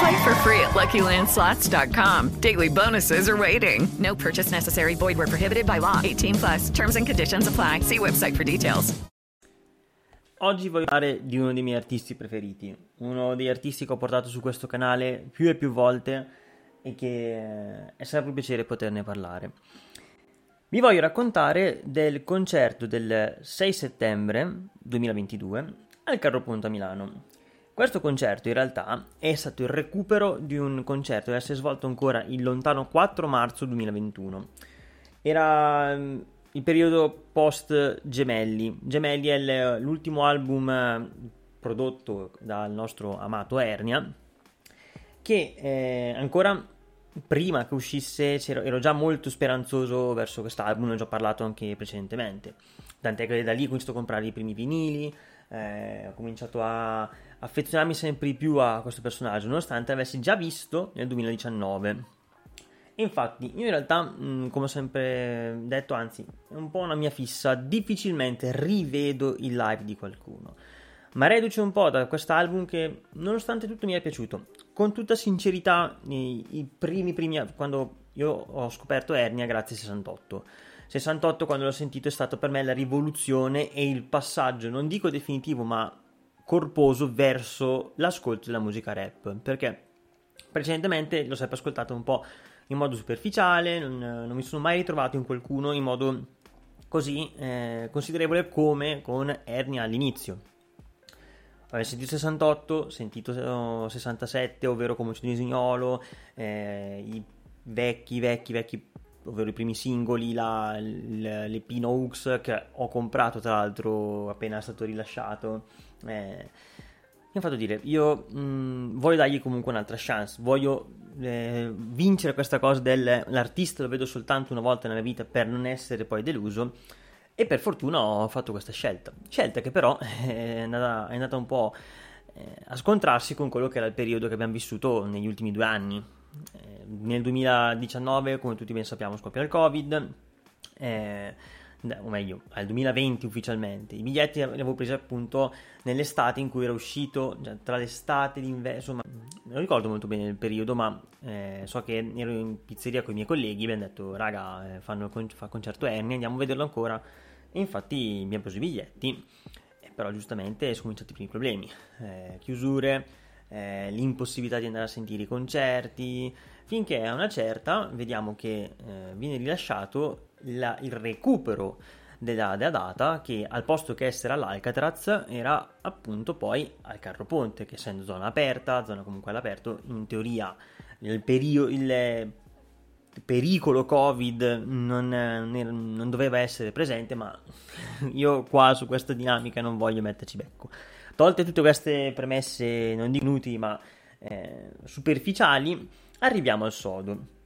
Play for free at LuckyLandSlots.com. Daily bonuses are waiting. No purchase necessary. Void were prohibited by law. 18 plus. Terms and conditions apply. See website for details. Oggi voglio parlare di uno dei miei artisti preferiti, uno degli artisti che ho portato su questo canale più e più volte e che è sempre un piacere poterne parlare. Vi voglio raccontare del concerto del 6 settembre 2022 al Carro Ponto a Milano. Questo concerto in realtà è stato il recupero di un concerto che si è svolto ancora il lontano 4 marzo 2021. Era mm, il periodo post Gemelli. Gemelli è l'ultimo album eh, prodotto dal nostro amato Ernia che eh, ancora prima che uscisse ero già molto speranzoso verso quest'album, ne ho già parlato anche precedentemente. Tant'è che da lì ho cominciato a comprare i primi vinili, eh, ho cominciato a affezionarmi sempre di più a questo personaggio, nonostante avessi già visto nel 2019. E infatti, io in realtà, come ho sempre detto, anzi, è un po' una mia fissa, difficilmente rivedo il live di qualcuno. Ma reduce un po' da quest'album che, nonostante tutto, mi è piaciuto. Con tutta sincerità, i, primi, primi, quando io ho scoperto Ernia grazie a 68. 68 quando l'ho sentito è stato per me la rivoluzione e il passaggio, non dico definitivo, ma corposo verso l'ascolto della musica rap, perché precedentemente l'ho sempre ascoltato un po' in modo superficiale, non, non mi sono mai ritrovato in qualcuno in modo così eh, considerevole come con Ernia all'inizio. Avevo sentito 68, sentito 67, ovvero come Cinignolo, eh, i vecchi, vecchi, vecchi ovvero i primi singoli, la, l'EP Nox che ho comprato tra l'altro appena è stato rilasciato. Eh, mi ha fatto dire, io mh, mm, voglio dargli comunque un'altra chance, voglio eh, vincere questa cosa dell'artista lo vedo soltanto una volta nella vita per non essere poi deluso e per fortuna ho fatto questa scelta, scelta che però è andata, è andata un po' eh, a scontrarsi con quello che era il periodo che abbiamo vissuto negli ultimi due anni, eh, nel 2019, come tutti ben sappiamo, scoppia il Covid, eh, o meglio, al 2020 ufficialmente. I biglietti li avevo presi appunto nell'estate in cui era uscito, cioè, tra l'estate e l'inverno, insomma, non ricordo molto bene il periodo, ma eh, so che ero in pizzeria con i miei colleghi, abbiamo detto, raga, eh, fanno con- fa concerto Ernie, andiamo a vederlo ancora. E infatti abbiamo preso i biglietti, però giustamente sono cominciati i primi problemi, eh, chiusure, eh, l'impossibilità di andare a sentire i concerti, finché a una certa vediamo che eh, viene rilasciato la, il recupero della, della, data che al posto che essere all'Alcatraz era appunto poi al Carro Ponte, che essendo zona aperta, zona comunque all'aperto, in teoria il, perio, il pericolo Covid non, non, non, doveva essere presente, ma io qua su questa dinamica non voglio metterci becco. Tolte tutte queste premesse non dico inutili, ma eh, superficiali, arriviamo al sodo.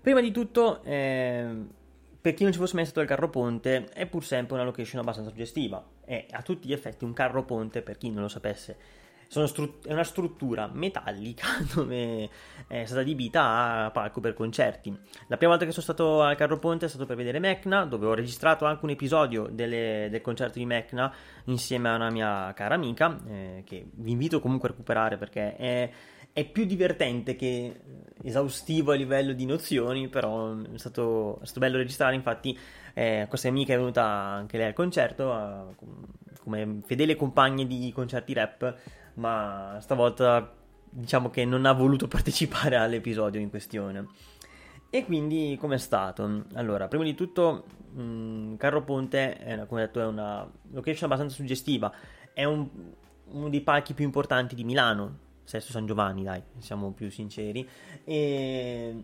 Prima di tutto, eh, per chi non ci fosse mai stato il carro ponte, è pur sempre una location abbastanza suggestiva. È a tutti gli effetti un carro ponte, per chi non lo sapesse, stru- è una struttura metallica dove è stata adibita a palco per concerti. La prima volta che sono stato al Carro Ponte è stato per vedere Mecna, dove ho registrato anche un episodio delle, del concerto di Mecna insieme a una mia cara amica, eh, che vi invito comunque a recuperare perché è, è più divertente che esaustivo a livello di nozioni, però è stato, è stato bello registrare, infatti eh, questa amica è venuta anche lei al concerto, eh, come fedele compagna di concerti rap, ma stavolta diciamo che non ha voluto partecipare all'episodio in questione. E quindi com'è stato? Allora, prima di tutto, mh, Carro Ponte, è, come detto, è una location abbastanza suggestiva. È un, uno dei palchi più importanti di Milano, Sesto San Giovanni, dai, siamo più sinceri. E...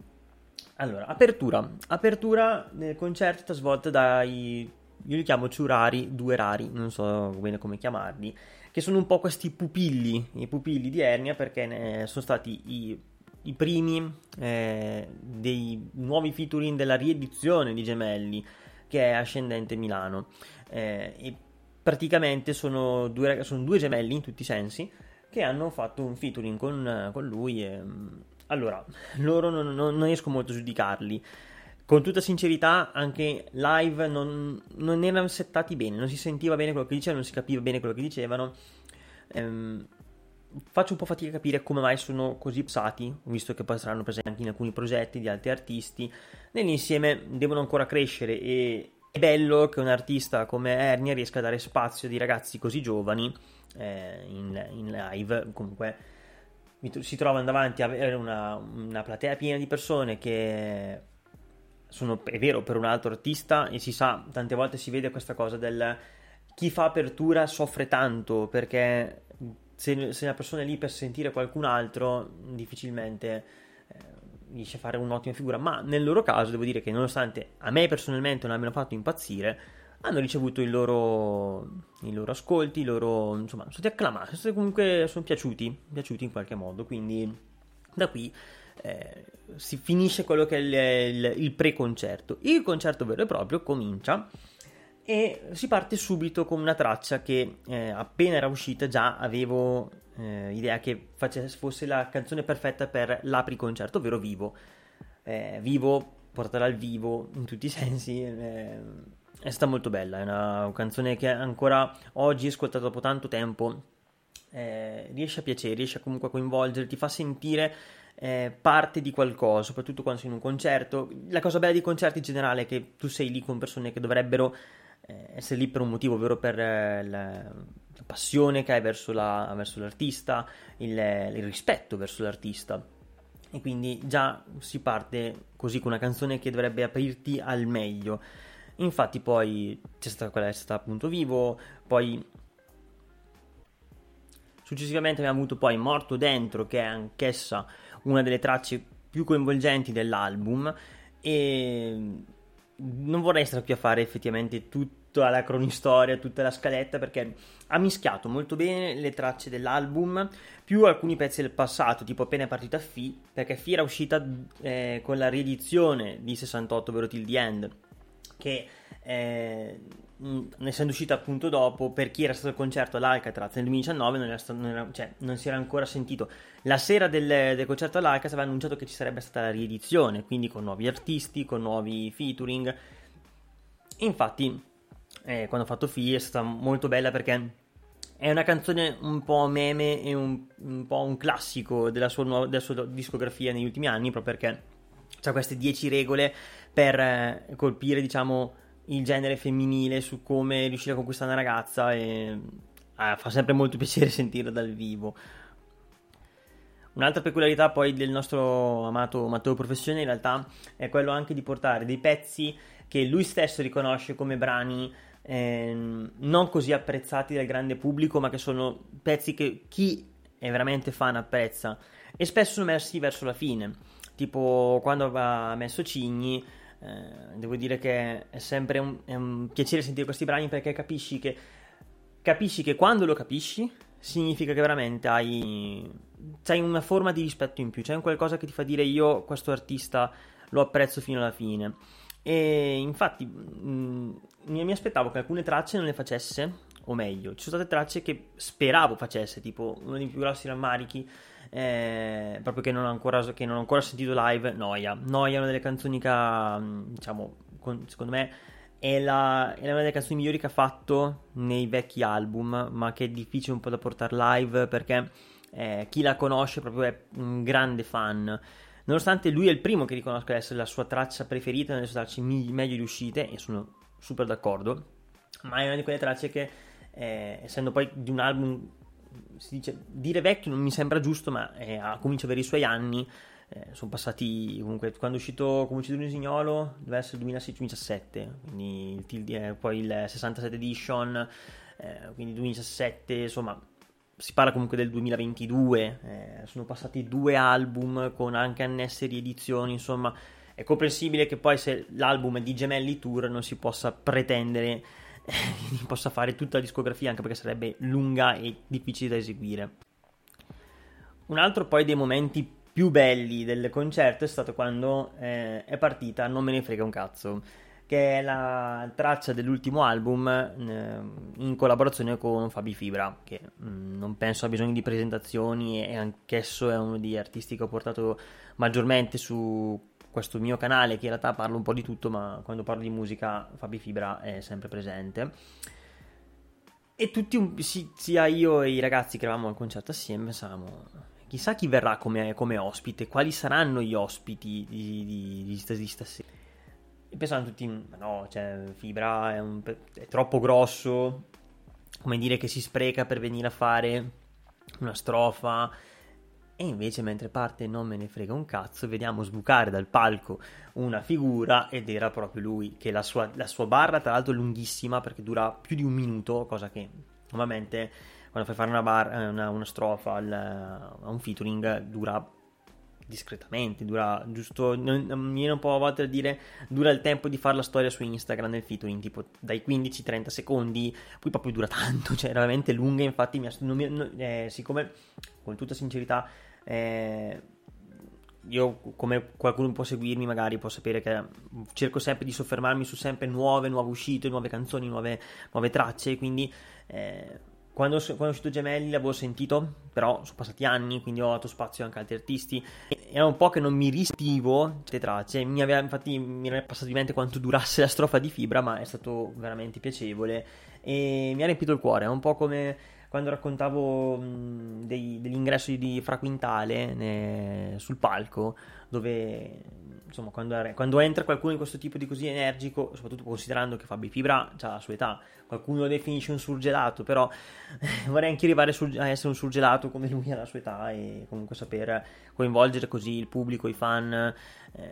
Allora, apertura. Apertura del concerto svolta dai, io li chiamo ciurari, due rari, non so bene come chiamarli, che sono un po' questi pupilli, i pupilli di Ernia, perché sono stati i i primi eh, dei nuovi featuring della riedizione di Gemelli che è Ascendente Milano eh, e praticamente sono due, sono due, gemelli in tutti i sensi che hanno fatto un featuring con, con lui e, allora loro non, non, non, riesco molto a giudicarli. Con tutta sincerità anche live non, non erano settati bene non si sentiva bene quello che dicevano non si capiva bene quello che dicevano. Ehm, faccio un po' fatica a capire come mai sono così psati, visto che poi saranno presenti anche in alcuni progetti di altri artisti. Nell'insieme devono ancora crescere e è bello che un artista come Ernia riesca a dare spazio di ragazzi così giovani eh, in, in, live. Comunque si trovano davanti a avere una, una platea piena di persone che sono, è vero, per un altro artista e si sa, tante volte si vede questa cosa del chi fa apertura soffre tanto perché se, se una persona è lì per sentire qualcun altro, difficilmente eh, riesce a fare un'ottima figura. Ma nel loro caso, devo dire che nonostante a me personalmente non abbiano fatto impazzire, hanno ricevuto i loro, i loro ascolti, i loro, insomma, sono stati acclamati, sono comunque sono piaciuti, piaciuti in qualche modo. Quindi da qui eh, si finisce quello che è il, il, il pre-concerto. Il concerto vero e proprio comincia e si parte subito con una traccia che eh, appena era uscita già avevo eh, idea che facesse, fosse la canzone perfetta per l'apri concerto, ovvero Vivo. Eh, vivo, portala al vivo in tutti i sensi, eh, è stata molto bella, è una canzone che ancora oggi, ascoltata dopo tanto tempo, eh, riesce a piacere, riesce comunque a coinvolgere, ti fa sentire eh, parte di qualcosa, soprattutto quando sei in un concerto. La cosa bella dei concerti in generale è che tu sei lì con persone che dovrebbero eh, essere lì per un motivo, ovvero per eh, la, passione che hai verso, la, verso l'artista, il, il, rispetto verso l'artista. E quindi già si parte così con una canzone che dovrebbe aprirti al meglio. Infatti poi c'è stata quella che è stata appunto vivo, poi successivamente abbiamo avuto poi Morto Dentro, che è anch'essa una delle tracce più coinvolgenti dell'album e non vorrei stare qui a fare effettivamente tutta la cronistoria, tutta la scaletta, perché ha mischiato molto bene le tracce dell'album, più alcuni pezzi del passato, tipo appena è partita Fi, perché Fi era uscita eh, con la riedizione di 68, ovvero Till the End, che eh, essendo uscita appunto dopo, per chi era stato al concerto all'Alcatraz nel 2019 non, stato, non, era, cioè, non si era ancora sentito. La sera del, del concerto all'Alcatraz aveva annunciato che ci sarebbe stata la riedizione, quindi con nuovi artisti, con nuovi featuring. Infatti, eh, quando ho fatto Fi è stata molto bella perché è una canzone un po' meme e un, un po' un classico della sua, nuova, della sua discografia negli ultimi anni, proprio perché ha queste 10 regole per eh, colpire, diciamo, il genere femminile su come riuscire a conquistare una ragazza e eh, fa sempre molto piacere sentirla dal vivo. Un'altra peculiarità poi del nostro amato Matteo Professione in realtà è quello anche di portare dei pezzi che lui stesso riconosce come brani eh, non così apprezzati dal grande pubblico, ma che sono pezzi che chi è veramente fan apprezza e spesso messi verso la fine, tipo quando aveva messo Cigni eh, devo dire che è sempre un, è un, piacere sentire questi brani perché capisci che, capisci che quando lo capisci significa che veramente hai, hai una forma di rispetto in più, c'è un qualcosa che ti fa dire io questo artista lo apprezzo fino alla fine. E infatti mh, mm, mi aspettavo che alcune tracce non le facesse, o meglio, ci sono state tracce che speravo facesse, tipo uno dei più grossi rammarichi eh, proprio che non, ho ancora, che non ho ancora sentito live, Noia. Noia è una delle canzoni che, mm, diciamo, con, secondo me è, la, è, una delle canzoni migliori che ha fatto nei vecchi album, ma che è difficile un po' da portare live perché eh, chi la conosce proprio è un grande fan. Nonostante lui è il primo che riconosca essere la sua traccia preferita, una delle sue tracce meglio riuscite, e sono super d'accordo, ma è una di quelle tracce che, eh, essendo poi di un album si dice dire vecchio non mi sembra giusto, ma eh, comincia ad avere i suoi anni. eh, sono passati comunque quando è uscito come uscito Lusignolo deve essere il 2016-2017 quindi il, eh, poi il 67 edition eh, quindi 2017 insomma si parla comunque del 2022 eh, sono passati due album con anche annesse riedizioni insomma è comprensibile che poi se l'album è di Gemelli Tour non si possa pretendere possa fare tutta la discografia anche perché sarebbe lunga e difficile da eseguire. Un altro poi dei momenti più belli del concerto è stato quando eh, è partita Non me ne frega un cazzo, che è la traccia dell'ultimo album eh, in collaborazione con Fabi Fibra, che mh, mm, non penso abbia bisogno di presentazioni e anch'esso è uno degli artisti che ho portato maggiormente su questo mio canale, che in realtà parlo un po' di tutto, ma quando parlo di musica Fabi Fibra è sempre presente. E tutti, sia io e i ragazzi che eravamo al concerto assieme, pensavamo chissà chi verrà come, come ospite, quali saranno gli ospiti di, di, di, di stasera. E pensavano tutti, ma no, cioè, Fibra è, un, è troppo grosso, come dire che si spreca per venire a fare una strofa. E invece mentre parte non me ne frega un cazzo, vediamo sbucare dal palco una figura ed era proprio lui, che la sua, la sua barra tra l'altro è lunghissima perché dura più di un minuto, cosa che normalmente quando fai fare una, bar, eh, una, una strofa al, a un featuring dura discretamente, dura giusto, mi viene un po' a volte a dire, dura il tempo di fare la storia su Instagram nel featuring, tipo dai 15-30 secondi, poi proprio dura tanto, cioè era veramente lunga, infatti mi, non mi, eh, siccome con tutta sincerità eh, io come qualcuno può seguirmi magari può sapere che cerco sempre di soffermarmi su sempre nuove, nuove uscite, nuove canzoni, nuove, nuove tracce, quindi eh, quando, quando, è uscito Gemelli l'avevo sentito, però sono passati anni, quindi ho dato spazio anche a altri artisti. Era un po' che non mi ristivo queste tracce. Mi aveva, infatti, mi era passato di mente quanto durasse la strofa di Fibra, ma è stato veramente piacevole e mi ha riempito il cuore. È un po' come quando raccontavo mh, dei, dell'ingresso di Fra Quintale ne, sul palco, dove insomma, quando, quando, entra qualcuno in questo tipo di così energico, soprattutto considerando che Fabi Fibra ha la sua età, qualcuno lo definisce un surgelato, però vorrei anche arrivare a essere un surgelato come lui alla sua età e comunque saper coinvolgere così il pubblico, i fan. Eh,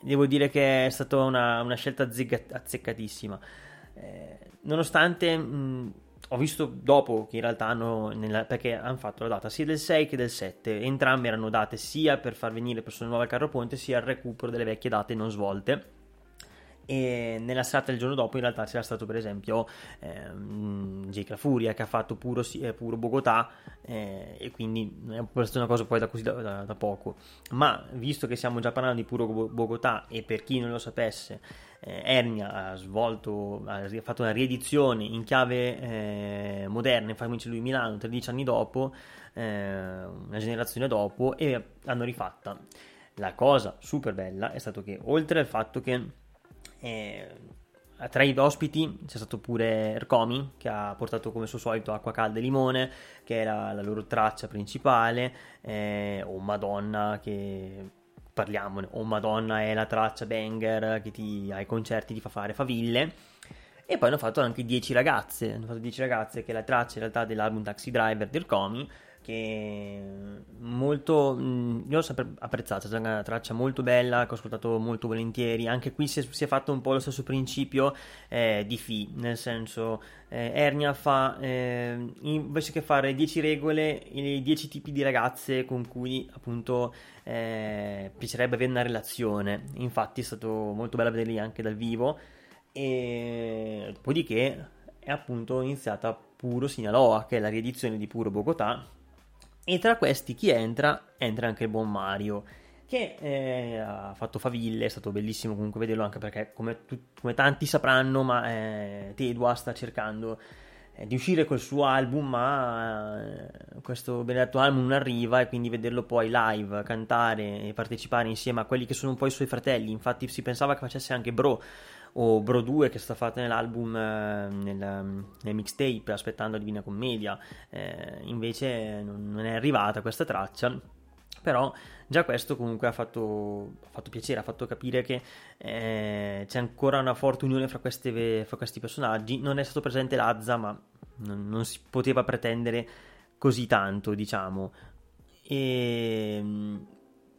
devo dire che è stata una, una scelta azzeccatissima. Eh, nonostante mh, ho visto dopo che in realtà hanno, nella, perché hanno fatto la data sia del 6 che del 7, entrambe erano date sia per far venire persone nuove al carro ponte sia al recupero delle vecchie date non svolte e nella serata del giorno dopo in realtà c'era stato per esempio ehm, La Furia che ha fatto puro, eh, puro Bogotà eh, e quindi è una cosa poi da, così da, da, da, poco. Ma visto che stiamo già parlando di puro Bogotà e per chi non lo sapesse eh, Ernia ha svolto ha fatto una riedizione in chiave eh, moderna in lui Milano 13 anni dopo eh, una generazione dopo e l'hanno rifatta. La cosa super bella è stato che oltre al fatto che eh, tra i ospiti c'è stato pure Ercomi che ha portato come suo solito acqua calda e limone, che era la loro traccia principale, eh, o Madonna che parliamone, o Madonna è la traccia banger che ti, ai concerti ti fa fare faville. E poi hanno fatto anche 10 ragazze, hanno fatto 10 ragazze che è la traccia in realtà dell'album Taxi Driver del Comi che molto io l'ho sempre apprezzata, è una traccia molto bella che ho ascoltato molto volentieri. Anche qui si è, si è fatto un po' lo stesso principio eh, di Fi nel senso eh, Ernia fa eh, invece che fare 10 regole i 10 tipi di ragazze con cui appunto eh, piacerebbe avere una relazione. Infatti è stato molto bello vederli anche dal vivo. E dopodiché è appunto iniziata Puro Sinaloa che è la riedizione di Puro Bogotà e tra questi chi entra? Entra anche il buon Mario, che eh, ha fatto faville, è stato bellissimo comunque vederlo anche perché come, tu, come tanti sapranno, ma eh, Tedua sta cercando eh, di uscire col suo album, ma eh, questo benedetto album non arriva e quindi vederlo poi live, cantare e partecipare insieme a quelli che sono un po' i suoi fratelli, infatti si pensava che facesse anche Bro, o Bro 2 che sta fatta nell'album, eh, nel, nel, mixtape Aspettando Divina Commedia, eh, invece non, è arrivata questa traccia, però già questo comunque ha fatto, ha fatto piacere, ha fatto capire che eh, c'è ancora una forte unione fra, queste, fra, questi personaggi, non è stato presente Lazza ma non, non si poteva pretendere così tanto diciamo. E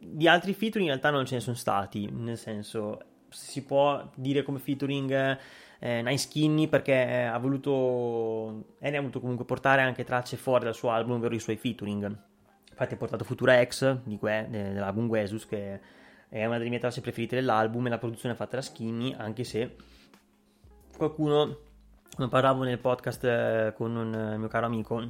di altri featuring in realtà non ce ne sono stati, nel senso si può dire come featuring eh, Nice Skinny perché ha voluto Eni ha voluto comunque portare anche tracce fuori dal suo album, ovvero i suoi featuring. Infatti ha portato Futura X di que, dell'album Guesus che è una delle mie tracce preferite dell'album e la produzione è fatta da Skinny, anche se qualcuno, come parlavo nel podcast eh, con un mio caro amico,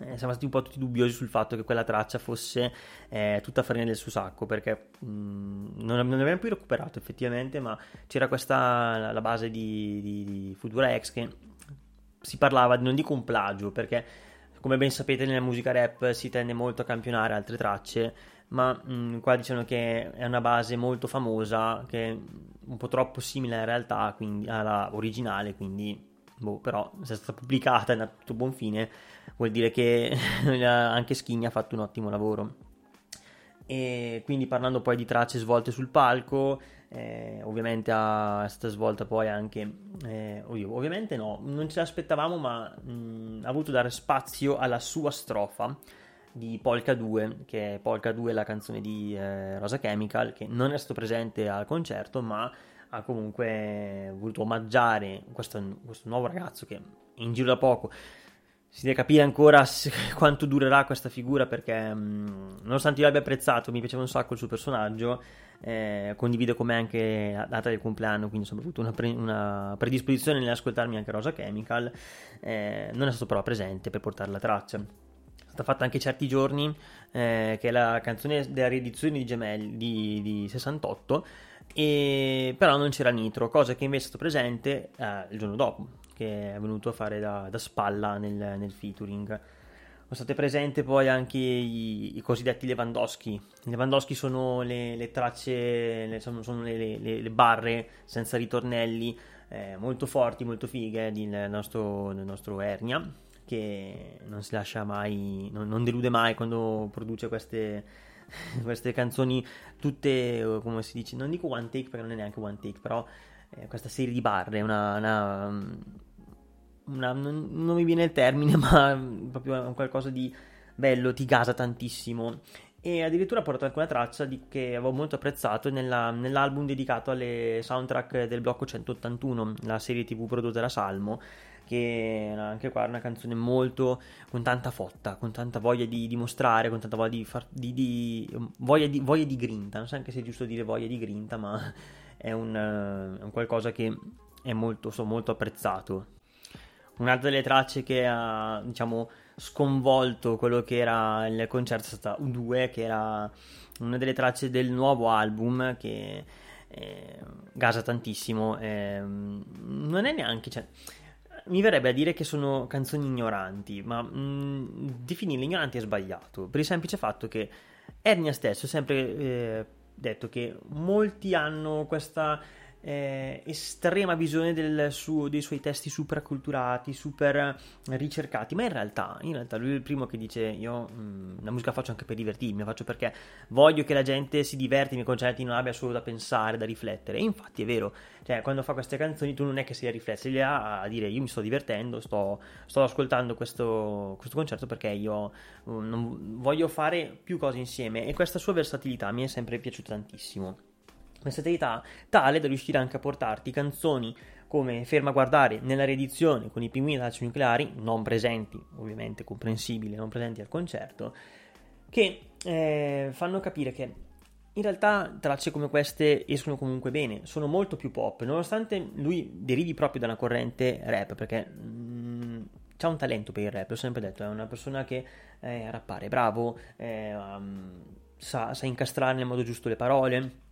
eh, siamo stati un po' tutti dubbiosi sul fatto che quella traccia fosse eh, tutta farina del suo sacco perché mh, non, non abbiamo più recuperato effettivamente ma c'era questa la base di, di, di Futura X che si parlava non dico un plagio perché come ben sapete nella musica rap si tende molto a campionare altre tracce ma mh, qua diciamo che è una base molto famosa che è un po' troppo simile in realtà quindi, alla originale quindi boh, però se è stata pubblicata è andato a buon fine vuol dire che anche Skinny ha fatto un ottimo lavoro. E quindi parlando poi di tracce svolte sul palco, eh, ovviamente è stata svolta poi anche, eh, ovviamente no, non ce l'aspettavamo, ma mh, ha voluto dare spazio alla sua strofa di Polka 2, che è Polka 2 la canzone di eh, Rosa Chemical, che non è stato presente al concerto, ma ha comunque voluto omaggiare questo, questo nuovo ragazzo che in giro da poco si deve capire ancora se, quanto durerà questa figura perché mh, nonostante io l'abbia apprezzato mi piaceva un sacco il suo personaggio eh, condivido con me anche la data del compleanno quindi avuto una, pre- una, predisposizione nell'ascoltarmi anche Rosa Chemical eh, non è stato però presente per portare la traccia. È stata fatta anche certi giorni eh, che è la canzone della riedizione di Gemelli di, di 68 e però non c'era Nitro cosa che invece è stato presente eh, il giorno dopo che è venuto a fare da, da spalla nel, nel featuring. Sono state presenti poi anche i, i, cosiddetti Lewandowski. I Lewandowski sono le, le tracce, le, sono, le, le, barre senza ritornelli, eh, molto forti, molto fighe del nostro, del nostro Ernia, che non si lascia mai, non, non delude mai quando produce queste, queste canzoni tutte, come si dice, non dico one take perché non è neanche one take, però eh, questa serie di barre, una, una, una, non, mi viene il termine, ma proprio qualcosa di bello, ti gasa tantissimo. E addirittura anche una traccia di, che avevo molto apprezzato nella, nell'album dedicato alle soundtrack del blocco 181, la serie tv prodotta da Salmo, che anche qua una canzone molto con tanta fotta, con tanta voglia di dimostrare, con tanta voglia di, far, di, di, voglia di, voglia di grinta. Non so anche se è giusto dire voglia di grinta, ma è un, è un qualcosa che è molto, so, molto apprezzato. Un'altra delle tracce che ha, diciamo, sconvolto quello che era il concerto è stata U2, che era una delle tracce del nuovo album che eh, gasa tantissimo. Eh, non è neanche... Cioè, mi verrebbe a dire che sono canzoni ignoranti, ma mh, definirle ignoranti è sbagliato, per il semplice fatto che Ernia stesso sempre eh, detto che molti hanno questa eh, estrema visione suo, dei suoi testi super acculturati, super ricercati, ma in realtà, in realtà lui è il primo che dice io mh, mm, la musica faccio anche per divertirmi, la faccio perché voglio che la gente si diverti nei miei concerti, non abbia solo da pensare, da riflettere. E infatti è vero, cioè quando fa queste canzoni tu non è che sei a riflettere, sei a, dire io mi sto divertendo, sto, sto ascoltando questo, questo, concerto perché io um, voglio fare più cose insieme. E questa sua versatilità mi è sempre piaciuta tantissimo versatilità tale da riuscire anche a portarti canzoni come Ferma a guardare nella riedizione con i pinguini d'accio nucleari, non presenti, ovviamente comprensibile, non presenti al concerto, che eh, fanno capire che in realtà tracce come queste escono comunque bene, sono molto più pop, nonostante lui derivi proprio da una corrente rap, perché mm, ha un talento per il rap, l'ho sempre detto, è una persona che eh, rappare, bravo, eh, um, sa, sa incastrare nel modo giusto le parole,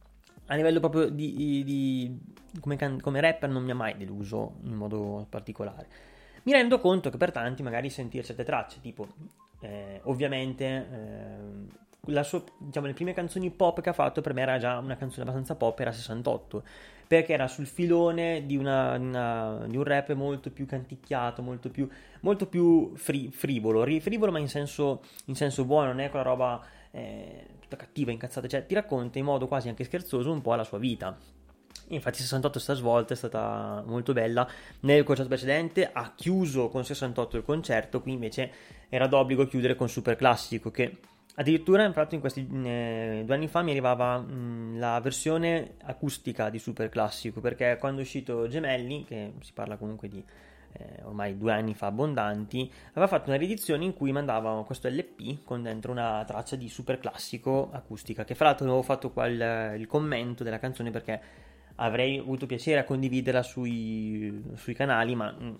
a livello proprio di, di come, can- come, rapper non mi ha mai deluso in modo particolare. Mi rendo conto che per tanti magari sentire certe tracce, tipo eh, ovviamente eh, sua, diciamo, le prime canzoni pop che ha fatto per me era già una canzone abbastanza pop, era 68, perché era sul filone di, una, una, di un rap molto più canticchiato, molto più, molto più fri- frivolo, frivolo ma in senso, in senso buono, non è quella roba eh, tutta cattiva, incazzata, cioè ti racconta in modo quasi anche scherzoso un po' la sua vita. Infatti 68 sta svolta è stata molto bella. Nel concerto precedente ha chiuso con 68 il concerto, qui invece era d'obbligo chiudere con Super Classico che addirittura, infatti, in questi eh, due anni fa mi arrivava mh, la versione acustica di Super Classico, perché quando è uscito Gemelli, che si parla comunque di eh, ormai due anni fa abbondanti, aveva fatto una riedizione in cui mandava questo LP con dentro una traccia di super classico acustica, che fra l'altro avevo fatto qua il, il commento della canzone perché avrei avuto piacere a condividerla sui, sui, canali, ma mm,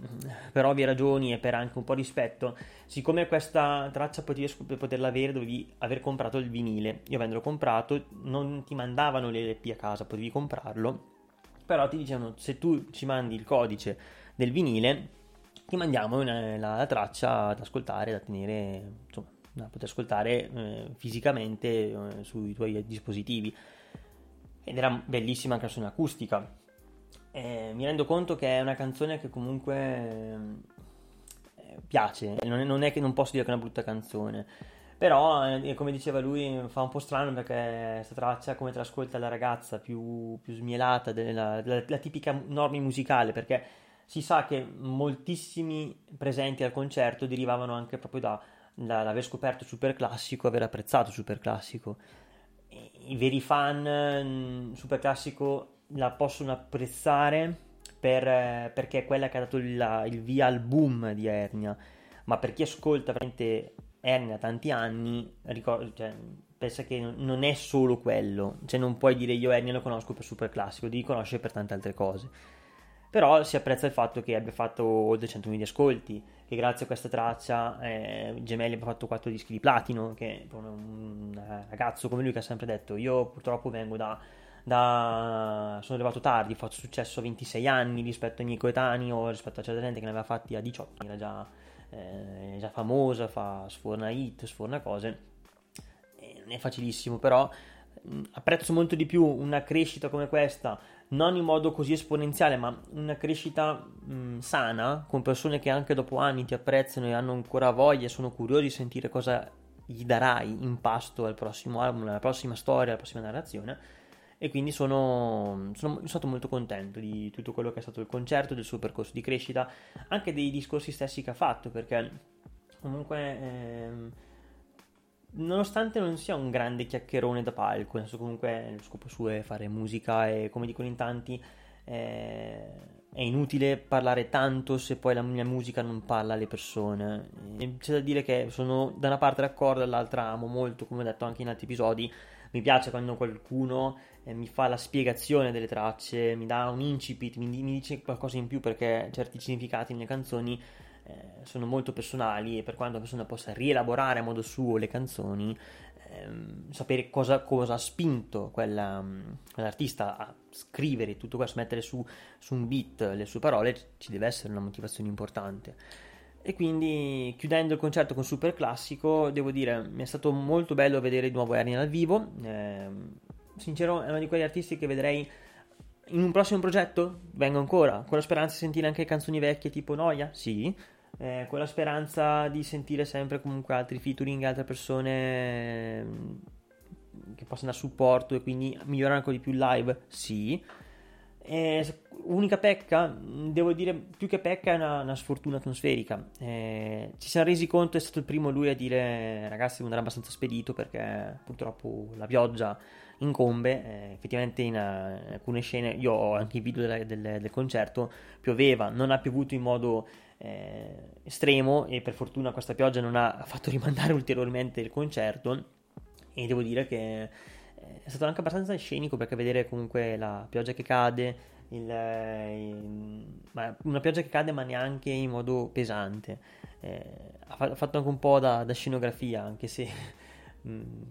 per ovvie ragioni e per anche un po' rispetto, siccome questa traccia potevi, per poterla avere dovevi aver comprato il vinile. Io avendolo comprato, non ti mandavano le LP a casa, potevi comprarlo, però ti dicevano se tu ci mandi il codice del vinile, ti mandiamo una, la, la, traccia ad ascoltare, da tenere, insomma, da poter ascoltare eh, fisicamente eh, sui tuoi dispositivi. Ed era bellissima anche la suona acustica. Eh, mi rendo conto che è una canzone che comunque eh, piace, non è, non è, che non posso dire che è una brutta canzone. Però, eh, come diceva lui, fa un po' strano perché questa traccia, come te l'ascolta la ragazza più, più smielata, della, la, la tipica norma musicale, perché si sa che moltissimi presenti al concerto derivavano anche proprio da, dall'aver scoperto super classico, aver apprezzato super classico. I veri fan mm, super classico la possono apprezzare per, perché è quella che ha dato il, il via al boom di Ernia, ma per chi ascolta veramente Ernia tanti anni, ricordo, cioè, pensa che non è solo quello, cioè non puoi dire io Ernia lo conosco per super classico, devi conoscere per tante altre cose. Però si apprezza il fatto che abbia fatto oltre 100.000 ascolti, che grazie a questa traccia eh, Gemelli abbia fatto 4 dischi di platino, che un ragazzo come lui che ha sempre detto io purtroppo vengo da, da... sono arrivato tardi, fatto successo a 26 anni rispetto ai miei coetanei o rispetto a certa gente che ne aveva fatti a 18, era già, eh, già famosa, fa, sforna hit, sforna cose, e non è facilissimo, però apprezzo molto di più una crescita come questa non in modo così esponenziale, ma una crescita mh, sana, con persone che anche dopo anni ti apprezzano e hanno ancora voglia e sono curiosi di sentire cosa gli darai in pasto al prossimo album, alla prossima storia, alla prossima narrazione. E quindi sono, sono, stato molto contento di tutto quello che è stato il concerto, del suo percorso di crescita, anche dei discorsi stessi che ha fatto, perché comunque... Ehm, nonostante non sia un grande chiacchierone da palco, senso comunque lo scopo suo è fare musica e come dicono in tanti eh, è inutile parlare tanto se poi la mia musica non parla alle persone. E c'è da dire che sono da una parte d'accordo, dall'altra amo molto, come ho detto anche in altri episodi, mi piace quando qualcuno eh, mi fa la spiegazione delle tracce, mi dà un incipit, mi, mi dice qualcosa in più perché certi significati nelle canzoni eh, sono molto personali e per quanto una persona possa rielaborare a modo suo le canzoni, ehm, sapere cosa, cosa, ha spinto quella, quell'artista a scrivere tutto questo, mettere su, su un beat le sue parole, ci deve essere una motivazione importante. E quindi chiudendo il concerto con Super Classico, devo dire, mi è stato molto bello vedere di nuovo Ernie dal vivo. Eh, sincero, è uno di quegli artisti che vedrei in un prossimo progetto. Vengo ancora, con la speranza di sentire anche canzoni vecchie tipo Noia, sì eh, con la speranza di sentire sempre comunque altri featuring, altre persone mm, che possano dare supporto e quindi migliorare ancora di più il live, sì. Eh, unica pecca, devo dire più che pecca è una, una sfortuna atmosferica. Eh, ci siamo resi conto, è stato il primo lui a dire ragazzi devo andare abbastanza spedito perché purtroppo la pioggia incombe. Eh, effettivamente in, in, alcune scene, io ho anche i video del, del, del concerto, pioveva, non ha piovuto in modo eh, estremo e per fortuna questa pioggia non ha fatto rimandare ulteriormente il concerto e devo dire che eh, è stato anche abbastanza scenico perché vedere comunque la pioggia che cade, il, il, una pioggia che cade ma neanche in modo pesante, eh, ha fatto anche un po' da, da scenografia anche se mh, mm,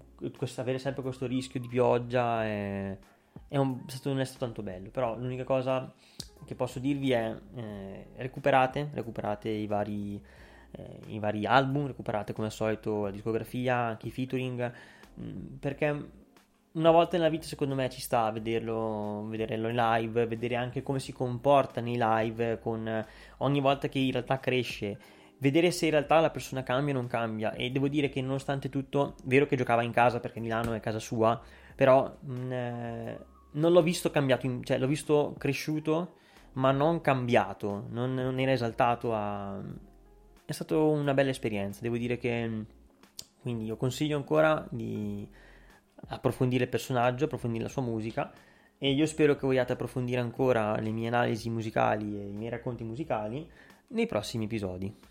avere sempre questo rischio di pioggia è, è, un, stato, non è stato tanto bello, però l'unica cosa che posso dirvi è eh, recuperate, recuperate i vari, eh, i vari, album, recuperate come al solito la discografia, anche i featuring, mh, mm, perché una volta nella vita secondo me ci sta a vederlo, vederlo in live, vedere anche come si comporta nei live con ogni volta che in realtà cresce. Vedere se in realtà la persona cambia o non cambia. E devo dire che nonostante tutto, vero che giocava in casa perché Milano è casa sua, però mh, mm, eh, non l'ho visto cambiato, in, cioè l'ho visto cresciuto ma non cambiato, non, non era esaltato a... È stata una bella esperienza, devo dire che Quindi io consiglio ancora di approfondire il personaggio, approfondire la sua musica e io spero che vogliate approfondire ancora le mie analisi musicali e i miei racconti musicali nei prossimi episodi.